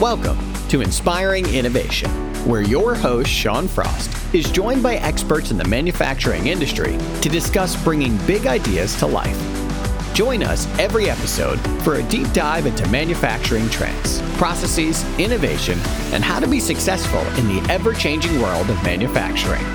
Welcome to Inspiring Innovation, where your host, Sean Frost, is joined by experts in the manufacturing industry to discuss bringing big ideas to life. Join us every episode for a deep dive into manufacturing trends, processes, innovation, and how to be successful in the ever changing world of manufacturing.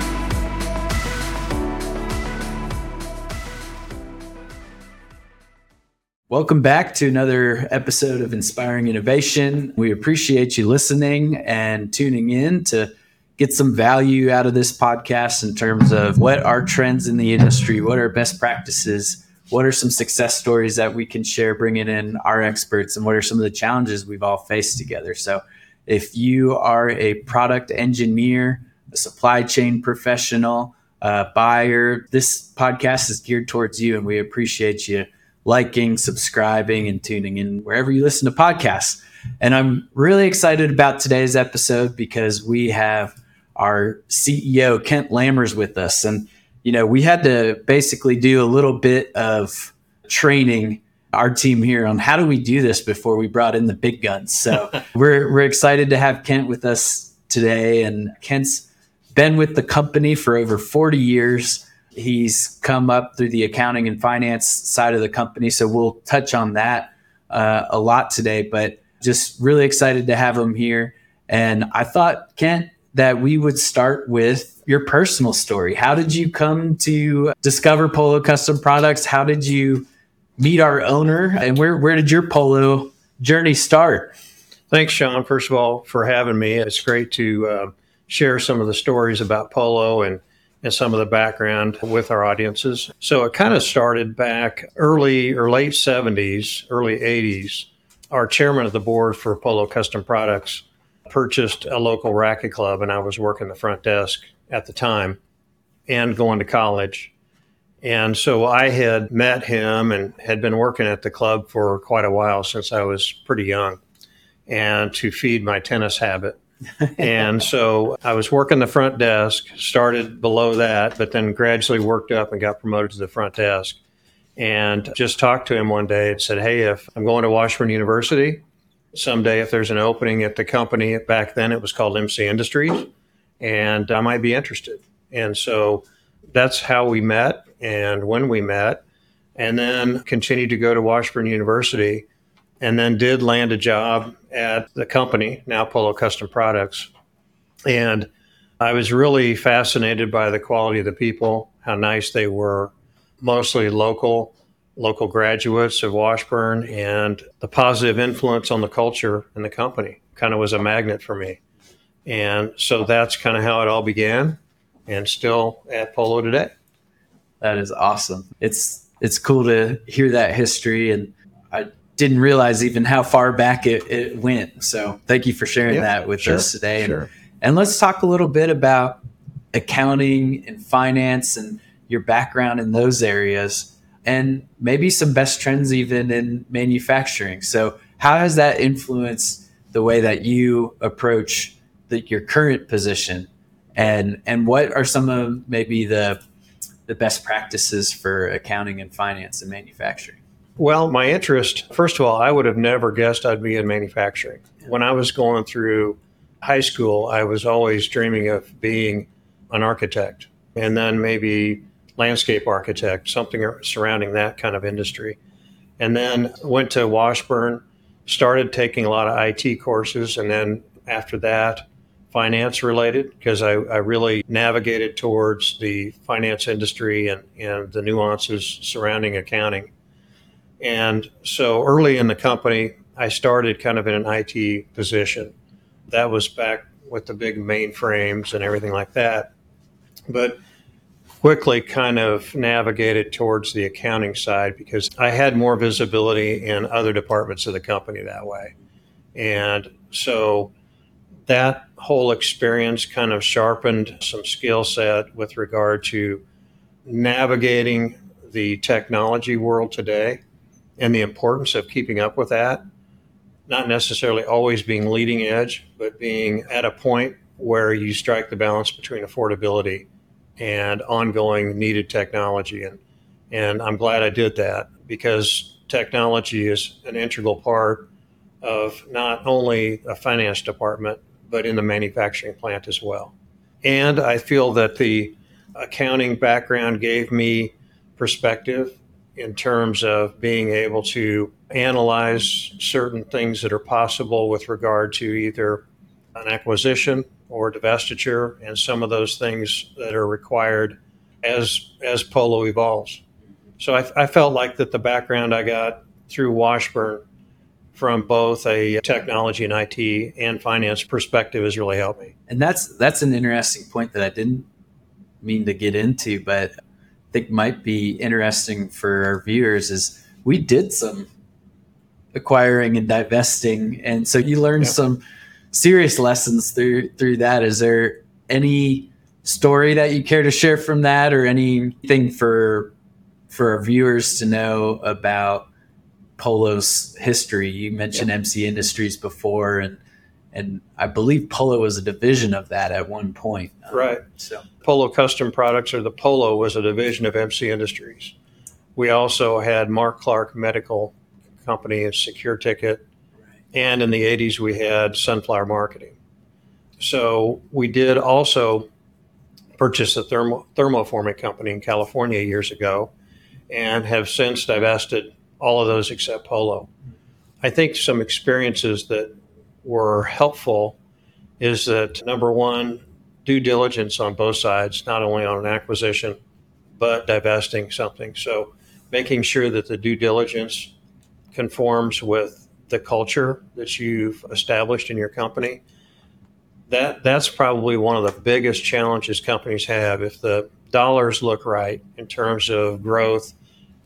Welcome back to another episode of Inspiring Innovation. We appreciate you listening and tuning in to get some value out of this podcast in terms of what are trends in the industry, what are best practices, what are some success stories that we can share, bringing in our experts, and what are some of the challenges we've all faced together. So, if you are a product engineer, a supply chain professional, a buyer, this podcast is geared towards you, and we appreciate you liking, subscribing, and tuning in wherever you listen to podcasts. And I'm really excited about today's episode because we have our CEO, Kent Lammers, with us. And, you know, we had to basically do a little bit of training our team here on how do we do this before we brought in the big guns. So we're, we're excited to have Kent with us today. And Kent's been with the company for over 40 years. He's come up through the accounting and finance side of the company. So we'll touch on that uh, a lot today, but just really excited to have him here. And I thought, Kent, that we would start with your personal story. How did you come to discover Polo Custom Products? How did you meet our owner? And where, where did your Polo journey start? Thanks, Sean, first of all, for having me. It's great to uh, share some of the stories about Polo and and some of the background with our audiences. So it kind of started back early or late 70s, early 80s. Our chairman of the board for Polo Custom Products purchased a local racket club, and I was working the front desk at the time and going to college. And so I had met him and had been working at the club for quite a while since I was pretty young and to feed my tennis habit and so I was working the front desk, started below that, but then gradually worked up and got promoted to the front desk. And just talked to him one day and said, Hey, if I'm going to Washburn University someday, if there's an opening at the company, back then it was called MC Industries, and I might be interested. And so that's how we met and when we met, and then continued to go to Washburn University and then did land a job at the company, now Polo Custom Products. And I was really fascinated by the quality of the people, how nice they were, mostly local, local graduates of Washburn, and the positive influence on the culture in the company kind of was a magnet for me. And so that's kind of how it all began and still at Polo today. That is awesome. It's it's cool to hear that history and I didn't realize even how far back it, it went. So thank you for sharing yeah, that with sure, us today. Sure. And, and let's talk a little bit about accounting and finance and your background in those areas and maybe some best trends even in manufacturing. So how has that influenced the way that you approach the, your current position and and what are some of maybe the the best practices for accounting and finance and manufacturing? Well, my interest, first of all, I would have never guessed I'd be in manufacturing. When I was going through high school, I was always dreaming of being an architect and then maybe landscape architect, something surrounding that kind of industry. And then went to Washburn, started taking a lot of IT courses, and then after that, finance related, because I, I really navigated towards the finance industry and, and the nuances surrounding accounting. And so early in the company, I started kind of in an IT position. That was back with the big mainframes and everything like that. But quickly kind of navigated towards the accounting side because I had more visibility in other departments of the company that way. And so that whole experience kind of sharpened some skill set with regard to navigating the technology world today and the importance of keeping up with that. Not necessarily always being leading edge, but being at a point where you strike the balance between affordability and ongoing needed technology. And, and I'm glad I did that because technology is an integral part of not only a finance department, but in the manufacturing plant as well. And I feel that the accounting background gave me perspective in terms of being able to analyze certain things that are possible with regard to either an acquisition or divestiture and some of those things that are required as as polo evolves. So I, I felt like that the background i got through washburn from both a technology and it and finance perspective has really helped me. And that's that's an interesting point that i didn't mean to get into but think might be interesting for our viewers is we did some acquiring and divesting and so you learned yeah. some serious lessons through through that. Is there any story that you care to share from that, or anything for for our viewers to know about Polo's history? You mentioned. MC Industries before, and and I believe Polo was a division of that at one point. Um, right. So Polo Custom Products, or the Polo, was a division of MC Industries. We also had Mark Clark Medical Company, a secure ticket, and in the 80s, we had Sunflower Marketing. So we did also purchase a thermo, thermoforming company in California years ago and have since divested all of those except Polo. I think some experiences that were helpful is that number one, due diligence on both sides, not only on an acquisition, but divesting something. So making sure that the due diligence conforms with the culture that you've established in your company. That that's probably one of the biggest challenges companies have. If the dollars look right in terms of growth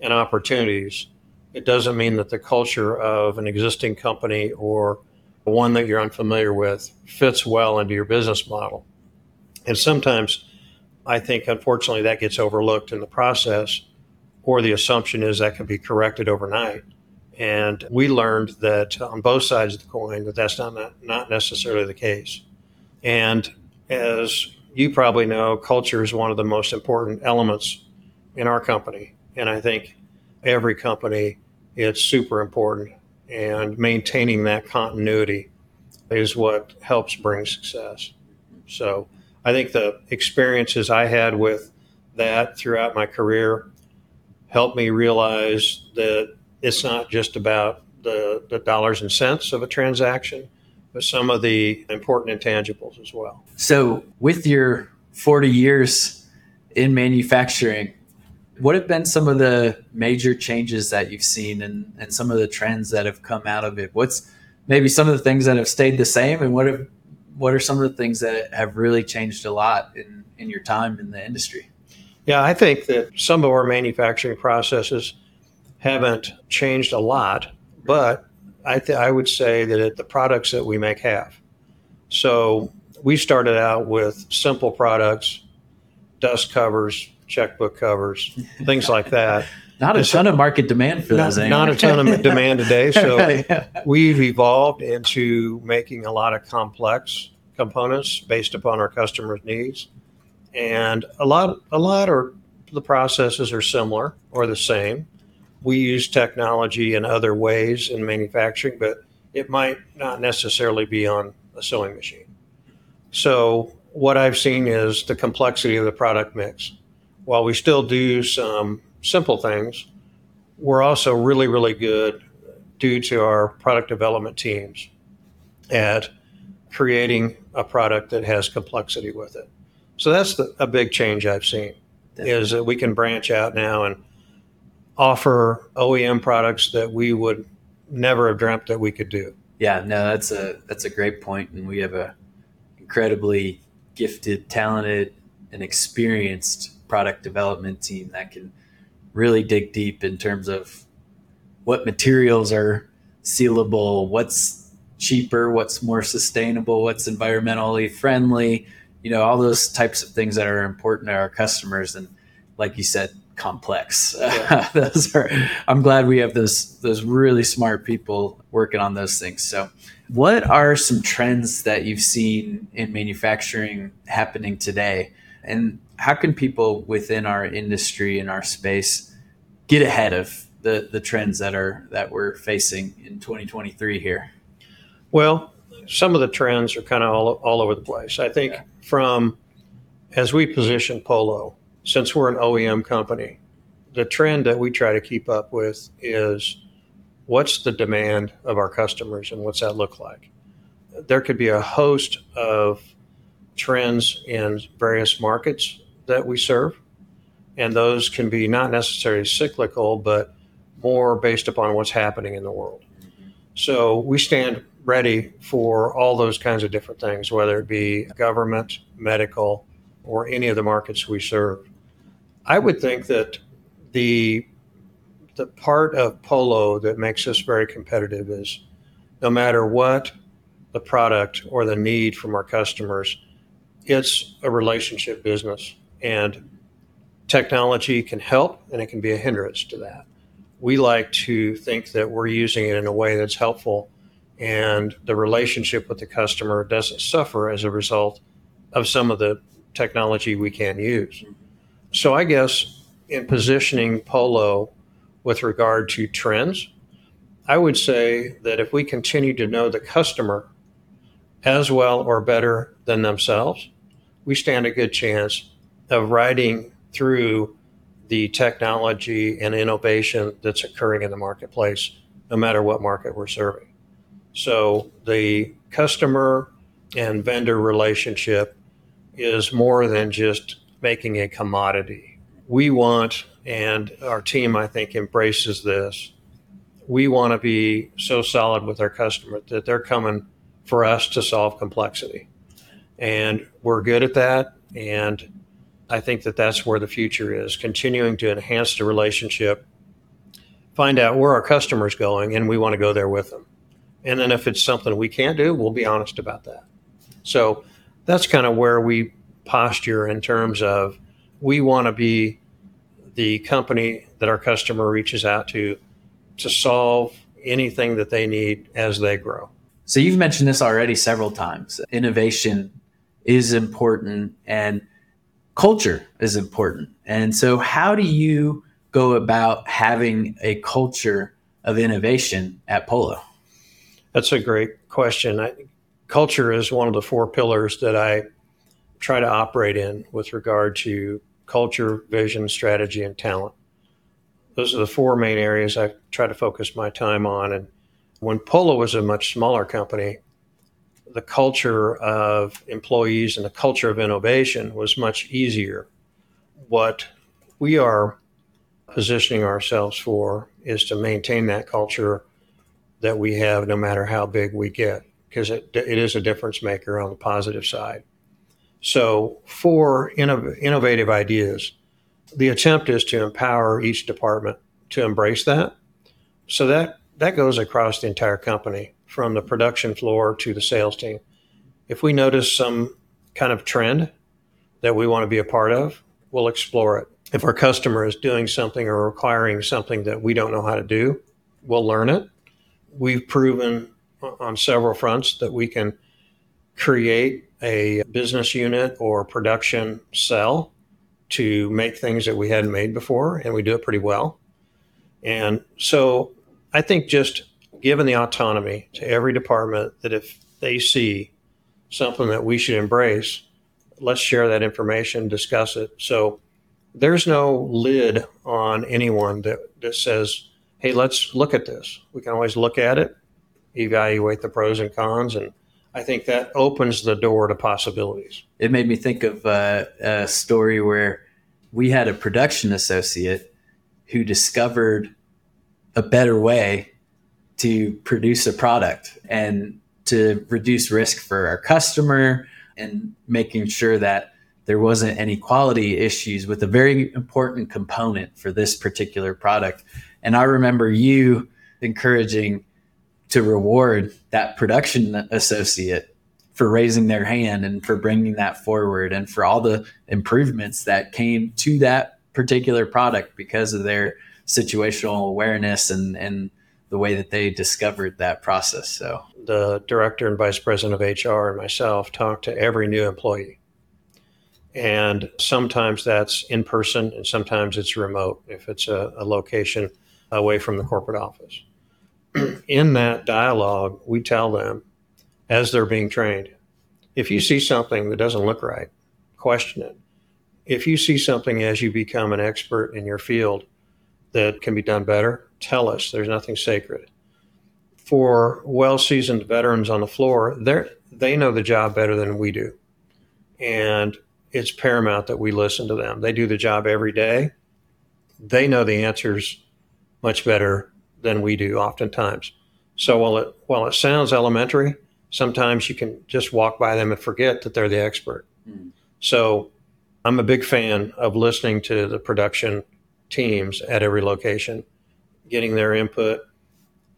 and opportunities, it doesn't mean that the culture of an existing company or one that you're unfamiliar with fits well into your business model. And sometimes I think, unfortunately, that gets overlooked in the process, or the assumption is that can be corrected overnight. And we learned that on both sides of the coin that that's not, not, not necessarily the case. And as you probably know, culture is one of the most important elements in our company. And I think every company, it's super important. And maintaining that continuity is what helps bring success. So I think the experiences I had with that throughout my career helped me realize that it's not just about the, the dollars and cents of a transaction, but some of the important intangibles as well. So, with your 40 years in manufacturing, what have been some of the major changes that you've seen and, and some of the trends that have come out of it? What's maybe some of the things that have stayed the same and what have, what are some of the things that have really changed a lot in, in your time in the industry? Yeah, I think that some of our manufacturing processes haven't changed a lot, but I, th- I would say that it, the products that we make have. So we started out with simple products, dust covers, checkbook covers, things like that. Not a ton of market demand for those. Not, not a ton of demand today. So yeah. we've evolved into making a lot of complex components based upon our customers' needs, and a lot, a lot of the processes are similar or the same we use technology in other ways in manufacturing, but it might not necessarily be on a sewing machine. So, what I've seen is the complexity of the product mix. While we still do some simple things, we're also really, really good due to our product development teams at creating a product that has complexity with it. So that's the, a big change I've seen Definitely. is that we can branch out now and offer OEM products that we would never have dreamt that we could do. Yeah, no, that's a that's a great point, and we have a incredibly gifted, talented, and experienced product development team that can really dig deep in terms of what materials are sealable, what's cheaper, what's more sustainable, what's environmentally friendly, you know, all those types of things that are important to our customers. And like you said, complex. Yeah. those are. I'm glad we have those those really smart people working on those things. So, what are some trends that you've seen in manufacturing happening today, and how can people within our industry and our space get ahead of the the trends that are that we're facing in 2023 here? Well, some of the trends are kind of all, all over the place. I think from as we position Polo, since we're an OEM company, the trend that we try to keep up with is what's the demand of our customers and what's that look like? There could be a host of trends in various markets that we serve, and those can be not necessarily cyclical, but more based upon what's happening in the world. So we stand ready for all those kinds of different things, whether it be government, medical, or any of the markets we serve. I would think that the the part of polo that makes us very competitive is no matter what the product or the need from our customers, it's a relationship business and technology can help and it can be a hindrance to that we like to think that we're using it in a way that's helpful and the relationship with the customer doesn't suffer as a result of some of the technology we can't use. So I guess in positioning Polo with regard to trends, I would say that if we continue to know the customer as well or better than themselves, we stand a good chance of riding through the technology and innovation that's occurring in the marketplace, no matter what market we're serving. So the customer and vendor relationship is more than just making a commodity. We want, and our team, I think, embraces this. We want to be so solid with our customer that they're coming for us to solve complexity. And we're good at that. And I think that that's where the future is continuing to enhance the relationship, find out where our customers going, and we want to go there with them. And then if it's something we can't do, we'll be honest about that. So that's kind of where we posture in terms of we want to be the company that our customer reaches out to to solve anything that they need as they grow. So you've mentioned this already several times. Innovation is important and culture is important. And so, how do you go about having a culture of innovation at Polo? That's a great question. I, culture is one of the four pillars that I try to operate in with regard to culture, vision, strategy, and talent. Those are the four main areas I try to focus my time on. And when Polo was a much smaller company, the culture of employees and the culture of innovation was much easier. What we are positioning ourselves for is to maintain that culture that we have no matter how big we get, because it, it is a difference maker on the positive side. So, for inno- innovative ideas, the attempt is to empower each department to embrace that. So that that goes across the entire company from the production floor to the sales team. If we notice some kind of trend that we want to be a part of, we'll explore it. If our customer is doing something or requiring something that we don't know how to do, we'll learn it. We've proven on several fronts that we can create a business unit or production cell to make things that we hadn't made before, and we do it pretty well. And so I think just given the autonomy to every department that if they see something that we should embrace, let's share that information, discuss it. So there's no lid on anyone that, that says, hey, let's look at this. We can always look at it, evaluate the pros and cons, and I think that opens the door to possibilities. It made me think of uh, a story where we had a production associate who discovered a better way to produce a product and to reduce risk for our customer and making sure that there wasn't any quality issues with a very important component for this particular product. And I remember you encouraging to reward that production associate for raising their hand and for bringing that forward and for all the improvements that came to that particular product because of their situational awareness and, and the way that they discovered that process. So the director and vice president of HR and myself talk to every new employee. And sometimes that's in person and sometimes it's remote if it's a, a location away from the corporate office. in that dialogue, we tell them as they're being trained. If you see something that doesn't look right, question it. If you see something as you become an expert in your field that can be done better, tell us. There's nothing sacred. For well seasoned veterans on the floor, they they know the job better than we do. And it's paramount that we listen to them. They do the job every day. They know the answers much better than we do oftentimes. So while it while it sounds elementary, sometimes you can just walk by them and forget that they're the expert. Mm. So I'm a big fan of listening to the production teams at every location, getting their input,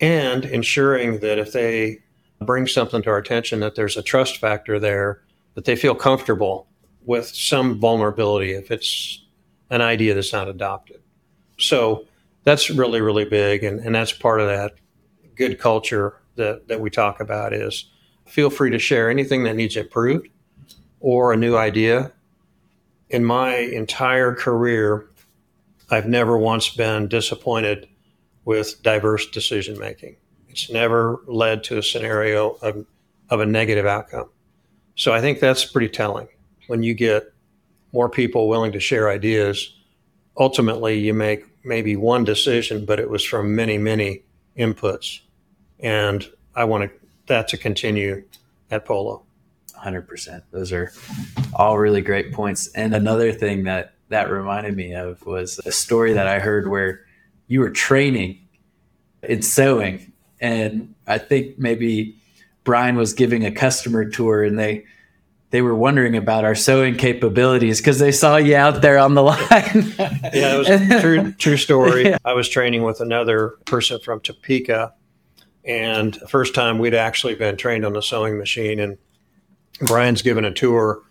and ensuring that if they bring something to our attention, that there's a trust factor there, that they feel comfortable with some vulnerability if it's an idea that's not adopted. So that's really, really big. And, and that's part of that good culture that, that we talk about is feel free to share anything that needs improved or a new idea. In my entire career, I've never once been disappointed with diverse decision making. It's never led to a scenario of, of a negative outcome. So I think that's pretty telling. When you get more people willing to share ideas, ultimately you make maybe one decision, but it was from many, many inputs. And I want to, that to continue at Polo. 100%. Those are all really great points. And another thing that that reminded me of was a story that I heard where you were training in sewing. And I think maybe Brian was giving a customer tour and they, they were wondering about our sewing capabilities because they saw you out there on the line. yeah, it was a true, true story. Yeah. I was training with another person from Topeka, and the first time we'd actually been trained on the sewing machine, and Brian's given a tour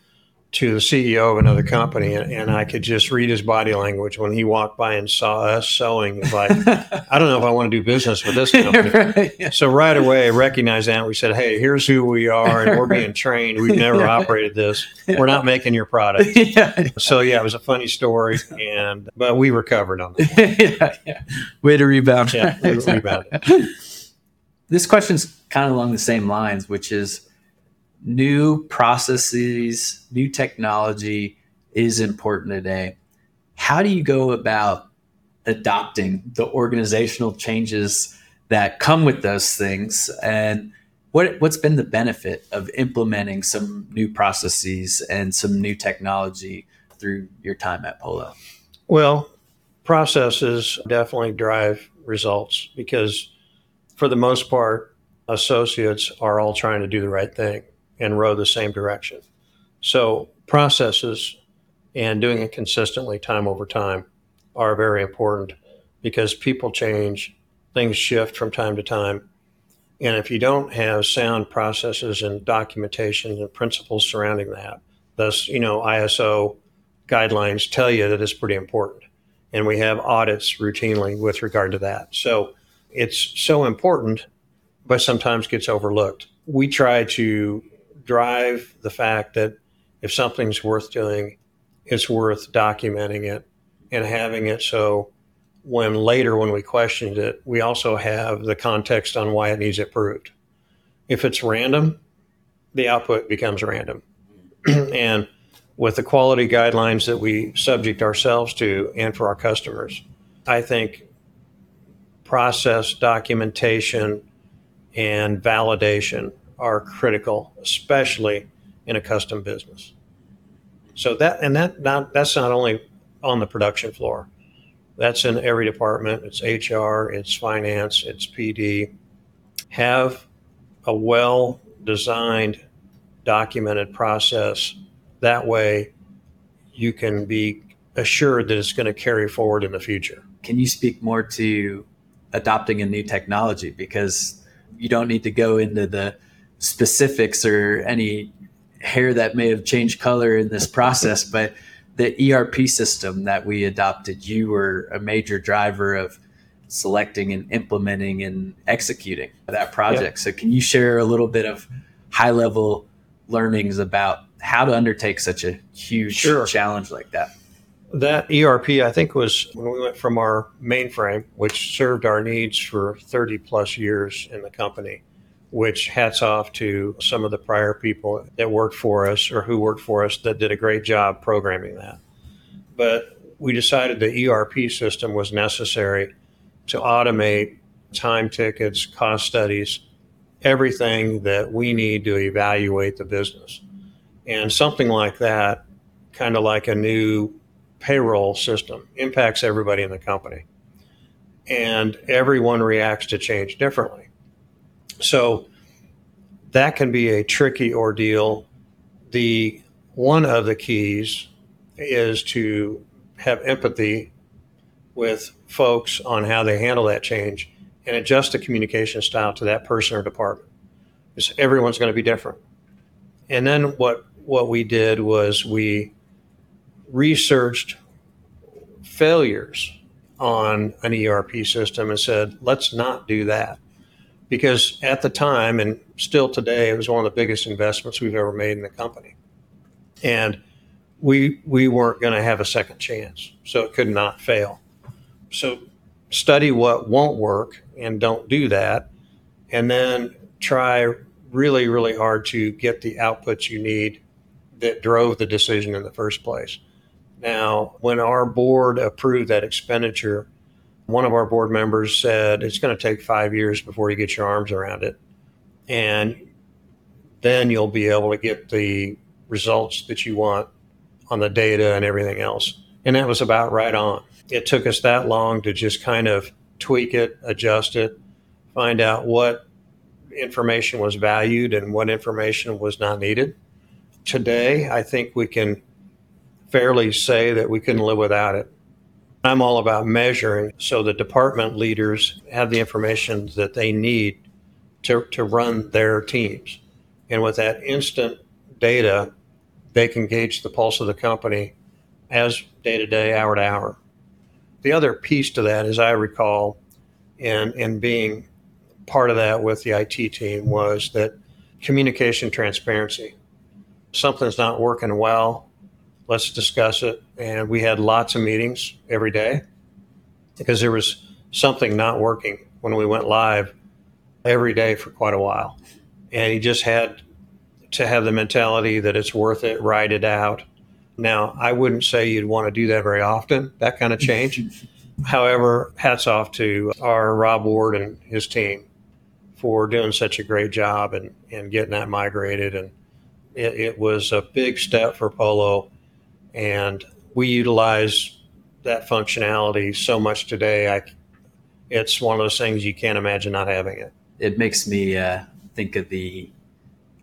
to the CEO of another company, and, and, I could just read his body language when he walked by and saw us sewing. Like, I don't know if I want to do business with this company. right, yeah. So right away, I recognized that. We said, "Hey, here's who we are, and we're being trained. We've never yeah. operated this. We're not making your product." yeah. So yeah, it was a funny story, and but we recovered on that. yeah, Way to rebound. Yeah, we rebounded. this question's kind of along the same lines, which is new processes, new technology is important today. How do you go about adopting the organizational changes that come with those things? And what, what's been the benefit of implementing some new processes and some new technology through your time at Polo? Well, processes definitely drive results because, for the most part, associates are all trying to do the right thing and row the same direction. So processes and doing it consistently time over time are very important because people change, things shift from time to time. And if you don't have sound processes and documentation and principles surrounding that, thus, you know, ISO guidelines tell you that it's pretty important. And we have audits routinely with regard to that. So it's so important, but sometimes gets overlooked. We try to drive the fact that if something's worth doing, it's worth documenting it and having it so when later when we questioned it, we also have the context on why it needs improved. If it's random, the output becomes random. and with the quality guidelines that we subject ourselves to and for our customers, I think process documentation and validation are critical, especially in a custom business. So that and that not that's not only on the production floor. That's in every department. It's HR, it's finance, it's PD. Have a well designed, documented process. That way you can be assured that it's going to carry forward in the future. Can you speak more to adopting a new technology? Because you don't need to go into the specifics or any hair that may have changed color in this process, but the ERP system that we adopted, you were a major driver of selecting and implementing and executing that project. So, can you share a little bit of high level learnings about how to undertake such a huge sure. challenge like that? That ERP, I think, was when we went from our mainframe, which served our needs for 30 plus years in the company, which hats off to some of the prior people that worked for us or who worked for us that did a great job programming that. But we decided the ERP system was necessary to automate time tickets, cost studies, everything that we need to evaluate the business. And something like that, kind of like a new payroll system, impacts everybody in the company. And everyone reacts to change differently. So that can be a tricky ordeal. The one of the keys is to have empathy with folks on how they handle that change and adjust the communication style to that person or department. Because everyone's going to be different. And then what what we did was we researched failures on an ERP system and said, let's not do that. Because at the time, and still today, it was one of the biggest investments we've ever made in the company. And we, we weren't going to have a second chance, so it could not fail. So study what won't work and don't do that. And then try really, really hard to get the outputs you need that drove the decision in the first place. Now, when our board approved that expenditure, one of our board members said it's going to take five years before you get your arms around it. And then you'll be able to get the results that you want on the data and everything else. And that was about right on. It took us that long to just kind of tweak it, adjust it, find out what information was valued and what information was not needed. Today, I think we can fairly say that we couldn't live without it. I'm all about measuring so the department leaders have the information that they need to, to run their teams. And with that instant data, they can gauge the pulse of the company as day to day, hour to hour. The other piece to that, as I recall, and, and being part of that with the IT team, was that communication transparency. Something's not working well, let's discuss it. And we had lots of meetings every day because there was something not working when we went live every day for quite a while. And he just had to have the mentality that it's worth it, ride it out. Now, I wouldn't say you'd want to do that very often, that kind of change. However, hats off to our Rob Ward and his team for doing such a great job and, and getting that migrated. And it, it was a big step for Polo and we utilize that functionality so much today. I, it's one of those things you can't imagine not having it. It makes me uh, think of the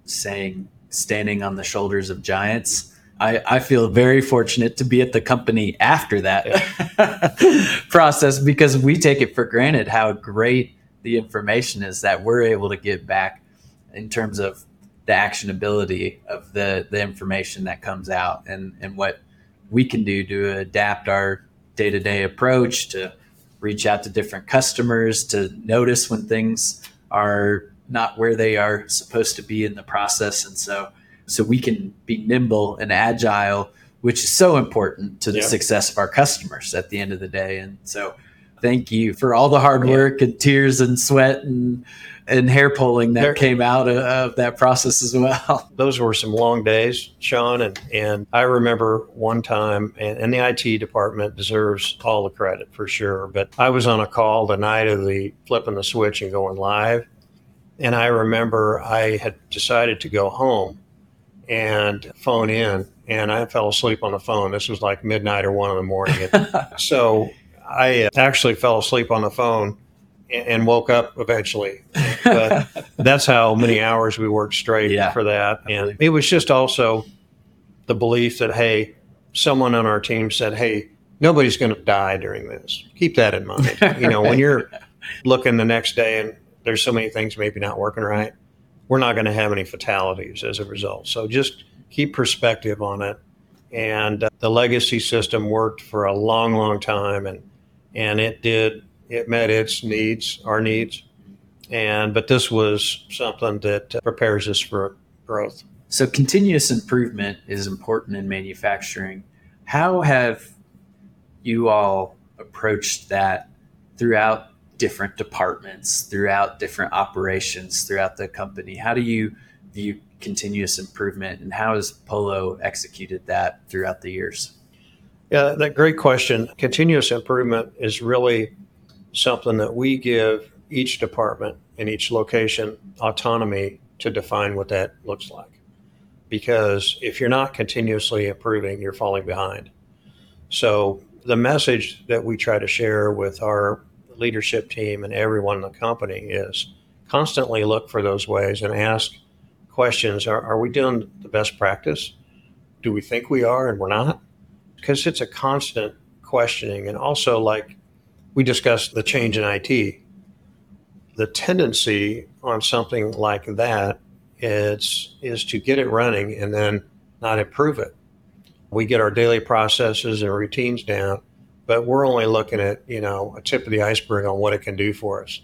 saying, standing on the shoulders of giants. I, I feel very fortunate to be at the company after that yeah. process because we take it for granted how great the information is that we're able to get back in terms of the actionability of the the information that comes out and and what we can do to adapt our day-to-day approach to reach out to different customers to notice when things are not where they are supposed to be in the process and so so we can be nimble and agile which is so important to the yeah. success of our customers at the end of the day and so thank you for all the hard work yeah. and tears and sweat and and hair pulling that there, came out of, of, that process as well. Those were some long days, Sean, and and I remember one time, and, and, the IT department deserves all the credit for sure. But I was on a call the night of the flipping the switch and going live, and I remember I had decided to go home and phone in, and I fell asleep on the phone. This was like midnight or one in the morning, so I uh, actually fell asleep on the phone and woke up eventually. But that's how many hours we worked straight yeah. for that. And it was just also the belief that, hey, someone on our team said, hey, nobody's going to die during this. Keep that in mind. You know, when you're looking the next day and there's so many things maybe not working right, we're not going to have any fatalities as a result. So just keep perspective on it. And uh, the legacy system worked for a long, long time, and and it did it met its needs, our needs, and but this was something that uh, prepares us for growth. So continuous improvement is important in manufacturing. How have you all approached that throughout different departments, throughout different operations throughout the company? How do you view continuous improvement and how has Polo executed that throughout the years? Yeah, that great question. Continuous improvement is really something that we give each department in each location autonomy to define what that looks like. Because if you're not continuously improving, you're falling behind. So, the message that we try to share with our leadership team and everyone in the company is constantly look for those ways and ask questions are, are we doing the best practice? Do we think we are and we're not? Because it's a constant questioning. And also, like we discussed the change in IT, the tendency on something like that is, is to get it running and then not improve it. We get our daily processes and routines down, but we're only looking at, you know, a tip of the iceberg on what it can do for us.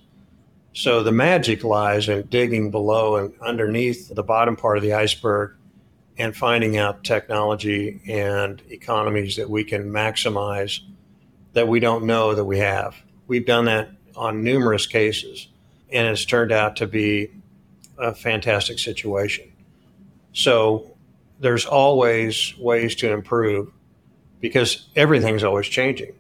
So the magic lies in digging below and underneath the bottom part of the iceberg and finding out technology and economies that we can maximize that we don't know that we have. We've done that on numerous cases and it's turned out to be a fantastic situation. So there's always ways to improve because everything's always changing.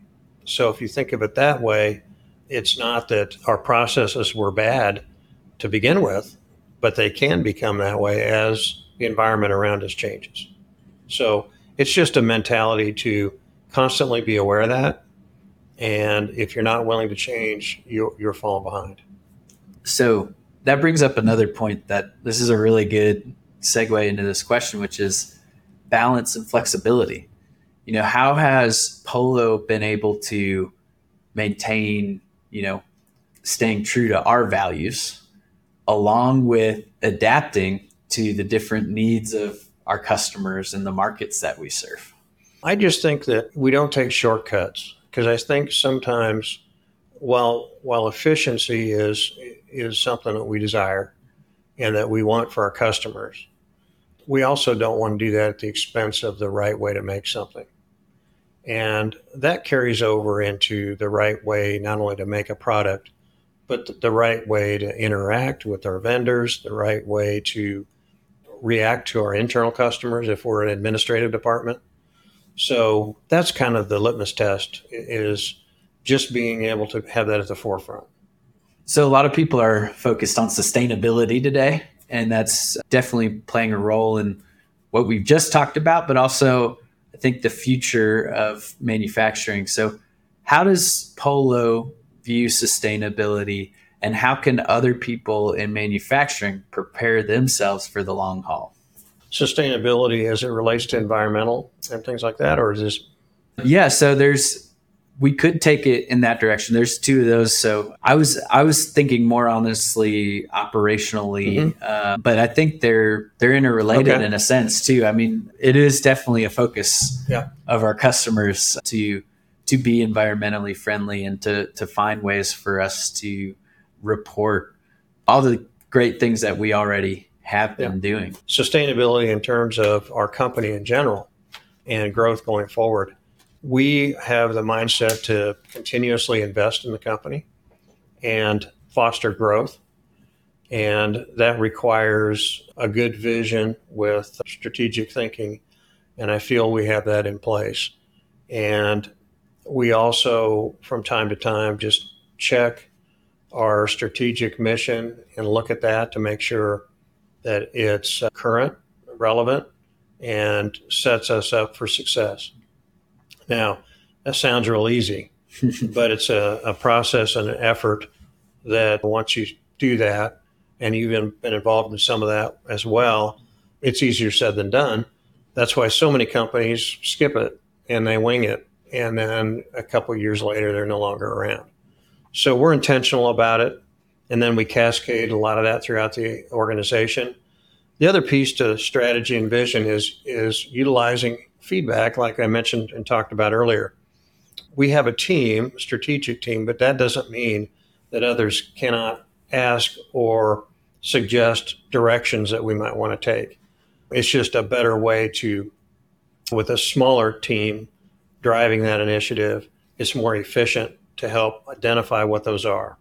So if you think of it that way, it's not that our processes were bad to begin with, but they can become that way as the environment around us changes. So it's just a mentality to constantly be aware of that. And if you're not willing to change, you're, you're falling behind. So that brings up another point that this is a really good segue into this question, which is balance and flexibility. You know, how has Polo been able to maintain, you know, staying true to our values along with adapting to the different needs of our customers and the markets that we serve? I just think that we don't take shortcuts because I think sometimes while while efficiency is is something that we desire and that we want for our customers. We also don't want to do that at the expense of the right way to make something. And that carries over into the right way, not only to make a product, but the right way to interact with our vendors, the right way to react to our internal customers if we're an administrative department. So that's kind of the litmus test is just being able to have that at the forefront. So, a lot of people are focused on sustainability today, and that's definitely playing a role in what we've just talked about, but also I think the future of manufacturing. So, how does Polo view sustainability, and how can other people in manufacturing prepare themselves for the long haul? Sustainability as it relates to environmental and things like that, or is this? Yeah, so there's we could take it in that direction. There's two of those. So I was I was thinking more honestly operationally, mm-hmm. uh, but I think they're they're interrelated okay. in a sense too. I mean, it is definitely a focus yeah. of our customers to to be environmentally friendly and to to find ways for us to report all the great things that we already have been yeah. doing. Sustainability in terms of our company in general and growth going forward we have the mindset to continuously invest in the company and foster growth. And that requires a good vision with strategic thinking. And I feel we have that in place. And we also, from time to time, just check our strategic mission and look at that to make sure that it's uh, current, relevant, and sets us up for success. Now, that sounds real easy, but it's a, a, process and an effort that once you do that, and you've been involved in some of that as well, it's easier said than done. That's why so many companies skip it and they wing it. And then a couple years later, they're no longer around. So we're intentional about it. And then we cascade a lot of that throughout the organization. The other piece to strategy and vision is, is utilizing feedback, like I mentioned and talked about earlier. We have a team, strategic team, but that doesn't mean that others cannot ask or suggest directions that we might want to take. It's just a better way to, with a smaller team driving that initiative, it's more efficient to help identify what those are.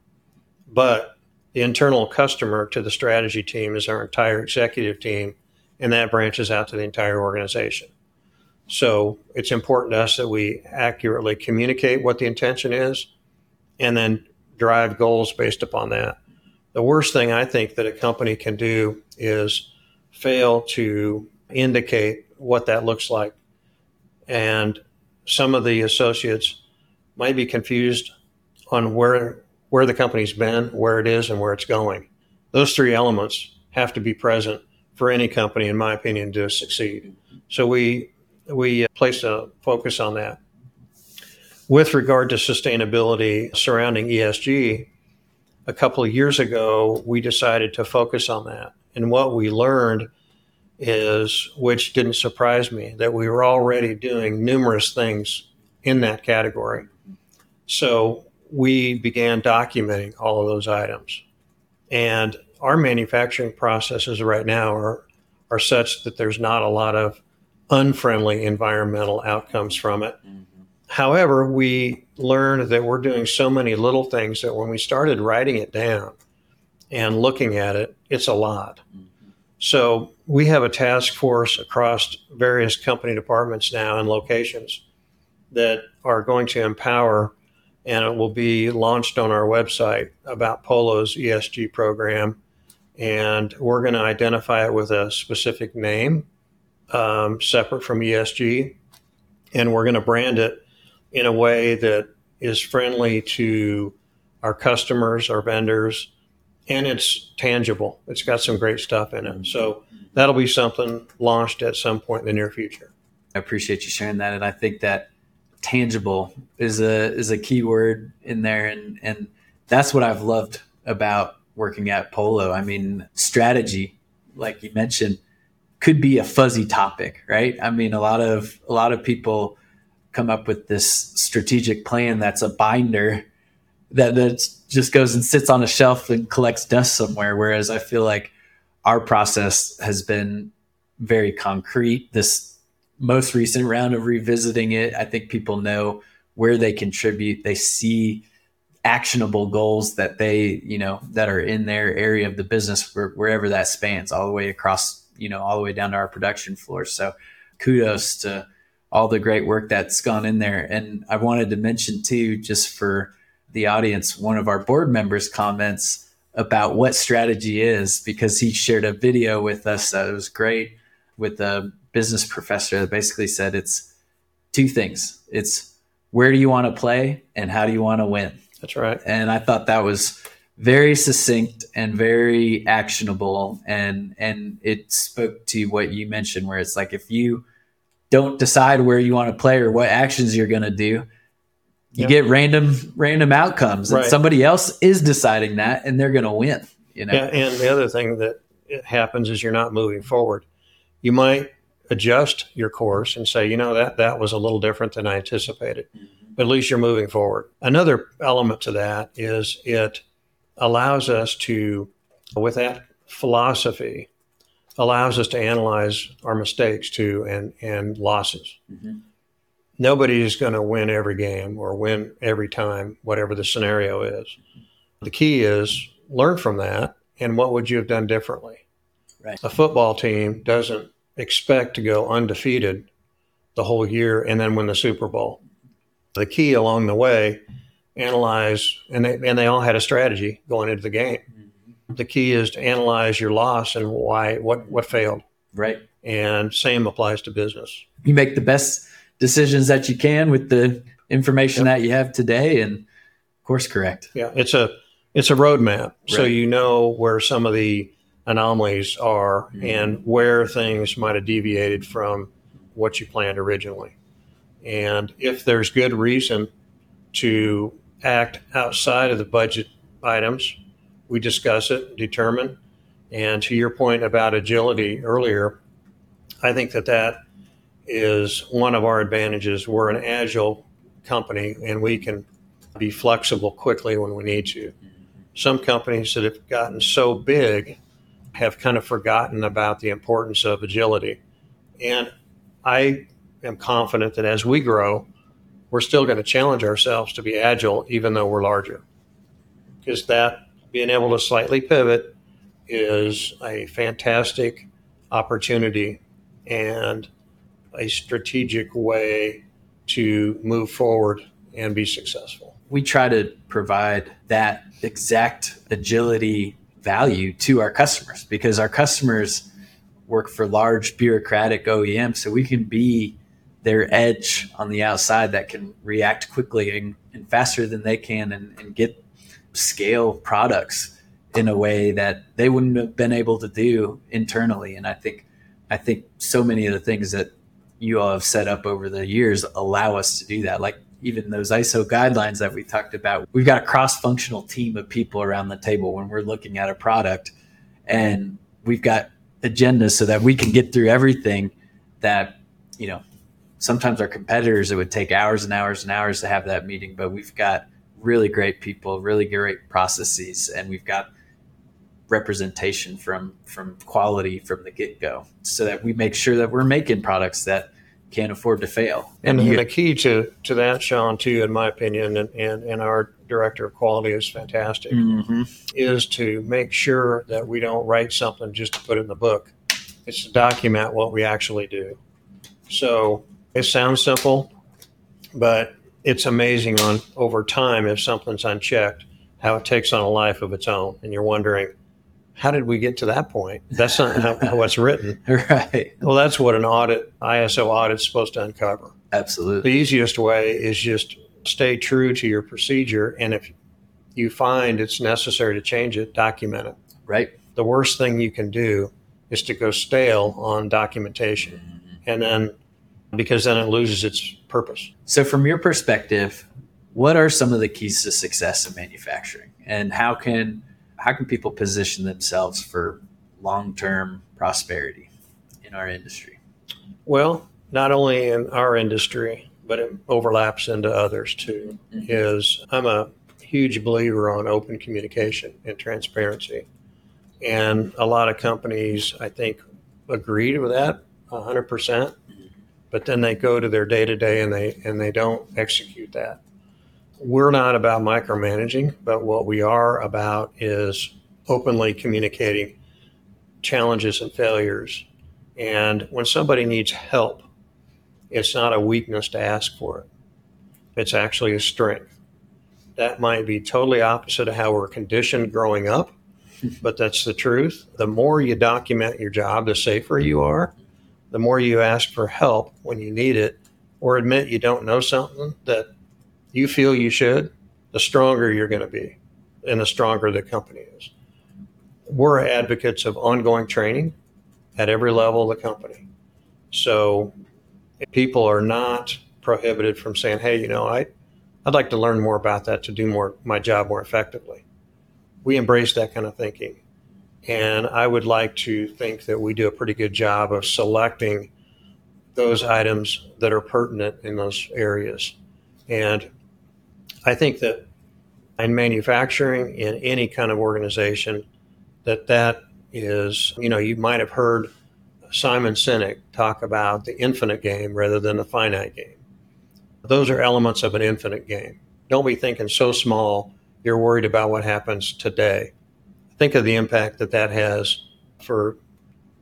But the internal customer to the strategy team is our entire executive team, and that branches out to the entire organization. So it's important to us that we accurately communicate what the intention is and then drive goals based upon that. The worst thing I think that a company can do is fail to indicate what that looks like. And some of the associates might be confused on where where the company's been, where it is, and where it's going. Those three elements have to be present for any company, in my opinion, to succeed. So we we uh, place a focus on that. With regard to sustainability surrounding ESG, a couple of years ago, we decided to focus on that. And what we learned is, which didn't surprise me, that we were already doing numerous things in that category. So we began documenting all of those items. And our manufacturing processes right now are, are such that there's not a lot of unfriendly environmental outcomes from it. Mm-hmm. However, we learned that we're doing so many little things that when we started writing it down and looking at it, it's a lot. Mm-hmm. So we have a task force across various company departments now and locations that are going to empower and it will be launched on our website about Polo's ESG program. And we're going to identify it with a specific name um, separate from ESG. And we're going to brand it in a way that is friendly to our customers, our vendors, and it's tangible. It's got some great stuff in it. So that'll be something launched at some point in the near future. I appreciate you sharing that. And I think that tangible is a is a key word in there and and that's what I've loved about working at Polo. I mean, strategy, like you mentioned, could be a fuzzy topic, right? I mean, a lot of a lot of people come up with this strategic plan that's a binder that that just goes and sits on a shelf and collects dust somewhere whereas I feel like our process has been very concrete. This most recent round of revisiting it, I think people know where they contribute. They see actionable goals that they, you know, that are in their area of the business, wherever that spans, all the way across, you know, all the way down to our production floor. So kudos to all the great work that's gone in there. And I wanted to mention too, just for the audience, one of our board members comments about what strategy is because he shared a video with us that was great with a business professor that basically said it's two things. It's where do you want to play and how do you want to win? That's right. And I thought that was very succinct and very actionable and and it spoke to what you mentioned where it's like if you don't decide where you want to play or what actions you're going to do you get random random outcomes and somebody else is deciding that and they're going to win you know yeah, and the other thing that happens is you're not moving forward you might adjust your course and say, you know, that that was a little different than I anticipated. Mm-hmm. But at least you're moving forward. Another element to that is it allows us to, with that philosophy, allows us to analyze our mistakes too and and losses. Mm-hmm. Nobody is going to win every game or win every time, whatever the scenario is. Mm-hmm. The key is learn from that and what would you have done differently. Right. A football team doesn't expect to go undefeated the whole year and then win the Super Bowl. The key along the way, analyze, and they, and they all had a strategy going into the game. Mm-hmm. The key is to analyze your loss and why, what, what failed. Right. And same applies to business. You make the best decisions that you can with the information yep. that you have today and course correct. Yeah. It's a, it's a roadmap. Right. So you know where some of the anomalies are mm-hmm. and where things might have deviated from what you planned originally. And if there's good reason to act outside of the budget items, we discuss it, determine. And to your point about agility earlier, I think that that is one of our advantages. We're an agile company and we can be flexible quickly when we need to. Some companies that have gotten so big have kind of forgotten about the importance of agility. And I am confident that as we grow, we're still going to challenge ourselves to be agile, even though we're larger, because that being able to slightly pivot is a fantastic opportunity and a strategic way to move forward and be successful. We try to provide that exact agility value to our customers because our customers work for large bureaucratic OEMs. So we can be their edge on the outside that can react quickly and, and faster than they can and, and get scale products in a way that they wouldn't have been able to do internally. And I think I think so many of the things that you all have set up over the years allow us to do that. Like even those ISO guidelines that we talked about, we've got a cross-functional team of people around the table when we're looking at a product. And we've got agendas so that we can get through everything that, you know, sometimes our competitors it would take hours and hours and hours to have that meeting, but we've got really great people, really great processes, and we've got representation from from quality from the get go, so that we make sure that we're making products that can't afford to fail. And, and the key to to that, Sean, too, in my opinion, and and, and our director of quality is fantastic, mm-hmm. is to make sure that we don't write something just to put in the book. It's to document what we actually do. So it sounds simple, but it's amazing on over time if something's unchecked how it takes on a life of its own and you're wondering how did we get to that point? That's not how, what's written. Right. Well that's what an audit iso audit is supposed to uncover. Absolutely. The easiest way is just stay true to your procedure and if you find it's necessary to change it document it. Right. The worst thing you can do is to go stale on documentation mm-hmm. and then because then it loses its purpose. So, from your perspective, what are some of the keys to success in manufacturing, and how can how can people position themselves for long term prosperity in our industry? Well, not only in our industry, but it overlaps into others too. Mm-hmm. Is I'm a huge believer on open communication and transparency, and a lot of companies I think agreed with that 100 percent but then they go to their day to day and they and they don't execute that. We're not about micromanaging, but what we are about is openly communicating challenges and failures. And when somebody needs help, it's not a weakness to ask for it. It's actually a strength. That might be totally opposite of how we're conditioned growing up, but that's the truth. The more you document your job, the safer you are the more you ask for help when you need it or admit you don't know something that you feel you should, the stronger you're going to be and the stronger the company is. We're advocates of ongoing training at every level of the company. So people are not prohibited from saying, hey, you know, I, I'd like to learn more about that to do more my job more effectively. We embrace that kind of thinking. And I would like to think that we do a pretty good job of selecting those items that are pertinent in those areas. And I think that in manufacturing, in any kind of organization, that that is, you know, you might have heard Simon Sinek talk about the infinite game rather than the finite game. Those are elements of an infinite game. Don't be thinking so small you're worried about what happens today think of the impact that that has for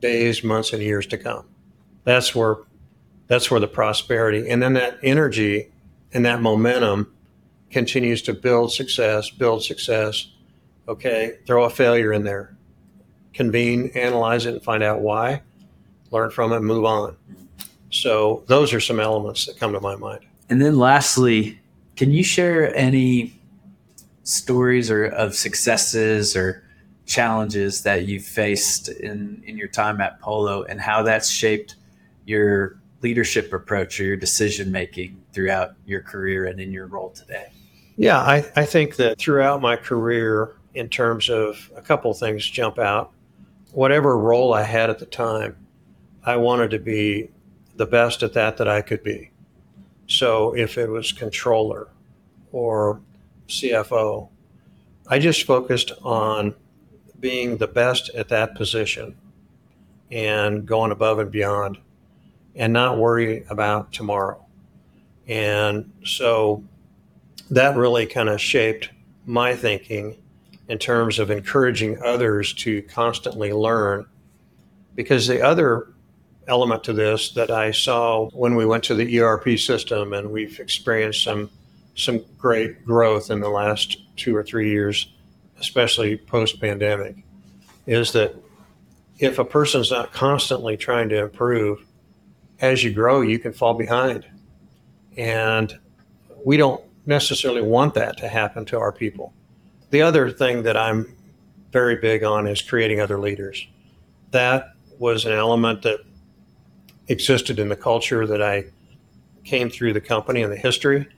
days, months, and years to come. That's where that's where the prosperity and then that energy and that momentum continues to build success, build success. Okay, throw a failure in there, convene, analyze it, and find out why, learn from it, move on. So those are some elements that come to my mind. And then lastly, can you share any stories or of successes or challenges that you've faced in, in your time at Polo and how that's shaped your leadership approach or your decision making throughout your career and in your role today? Yeah, I, I think that throughout my career, in terms of a couple things jump out. Whatever role I had at the time, I wanted to be the best at that that I could be. So if it was controller or CFO, I just focused on being the best at that position and going above and beyond and not worry about tomorrow. And so that really kind of shaped my thinking in terms of encouraging others to constantly learn. Because the other element to this that I saw when we went to the ERP system, and we've experienced some some great growth in the last two or three years, especially post pandemic, is that if a person's not constantly trying to improve, as you grow, you can fall behind. And we don't necessarily want that to happen to our people. The other thing that I'm very big on is creating other leaders. That was an element that existed in the culture that I came through the company and the history,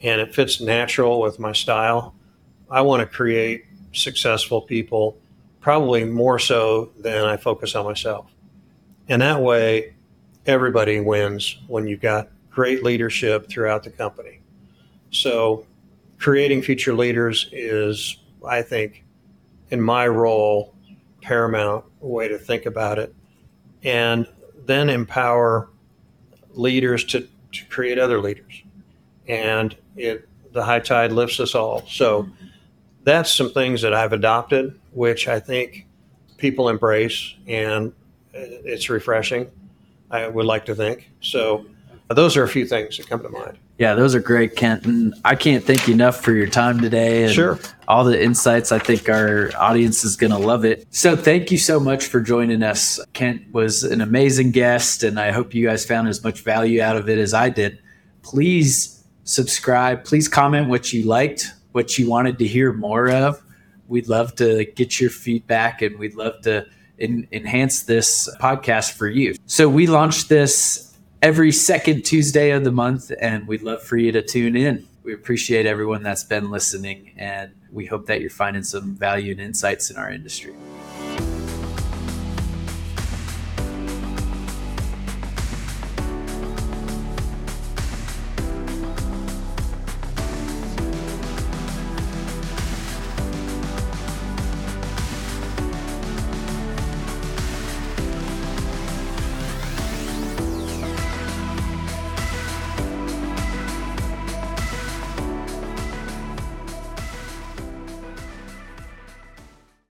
and it fits natural with my style. I want to create successful people, probably more so than I focus on myself. And that way, everybody wins when you've got great leadership throughout the company. So, creating future leaders is, I think, in my role, paramount way to think about it. And then empower leaders to, to create other leaders. And it, the high tide lifts us all. So that's some things that I've adopted, which I think people embrace, and it's refreshing. I would like to think. So those are a few things that come to mind. Yeah, those are great, Kent. And I can't thank you enough for your time today and sure. all the insights. I think our audience is going to love it. So thank you so much for joining us. Kent was an amazing guest, and I hope you guys found as much value out of it as I did. Please subscribe. Please comment what you liked, what you wanted to hear more of. We'd love to get your feedback, and we'd love to in, enhance this podcast for you. So we launched this every second Tuesday of the month, and we'd love for you to tune in. We appreciate everyone that's been listening, and we hope that you're finding some value and insights in our industry.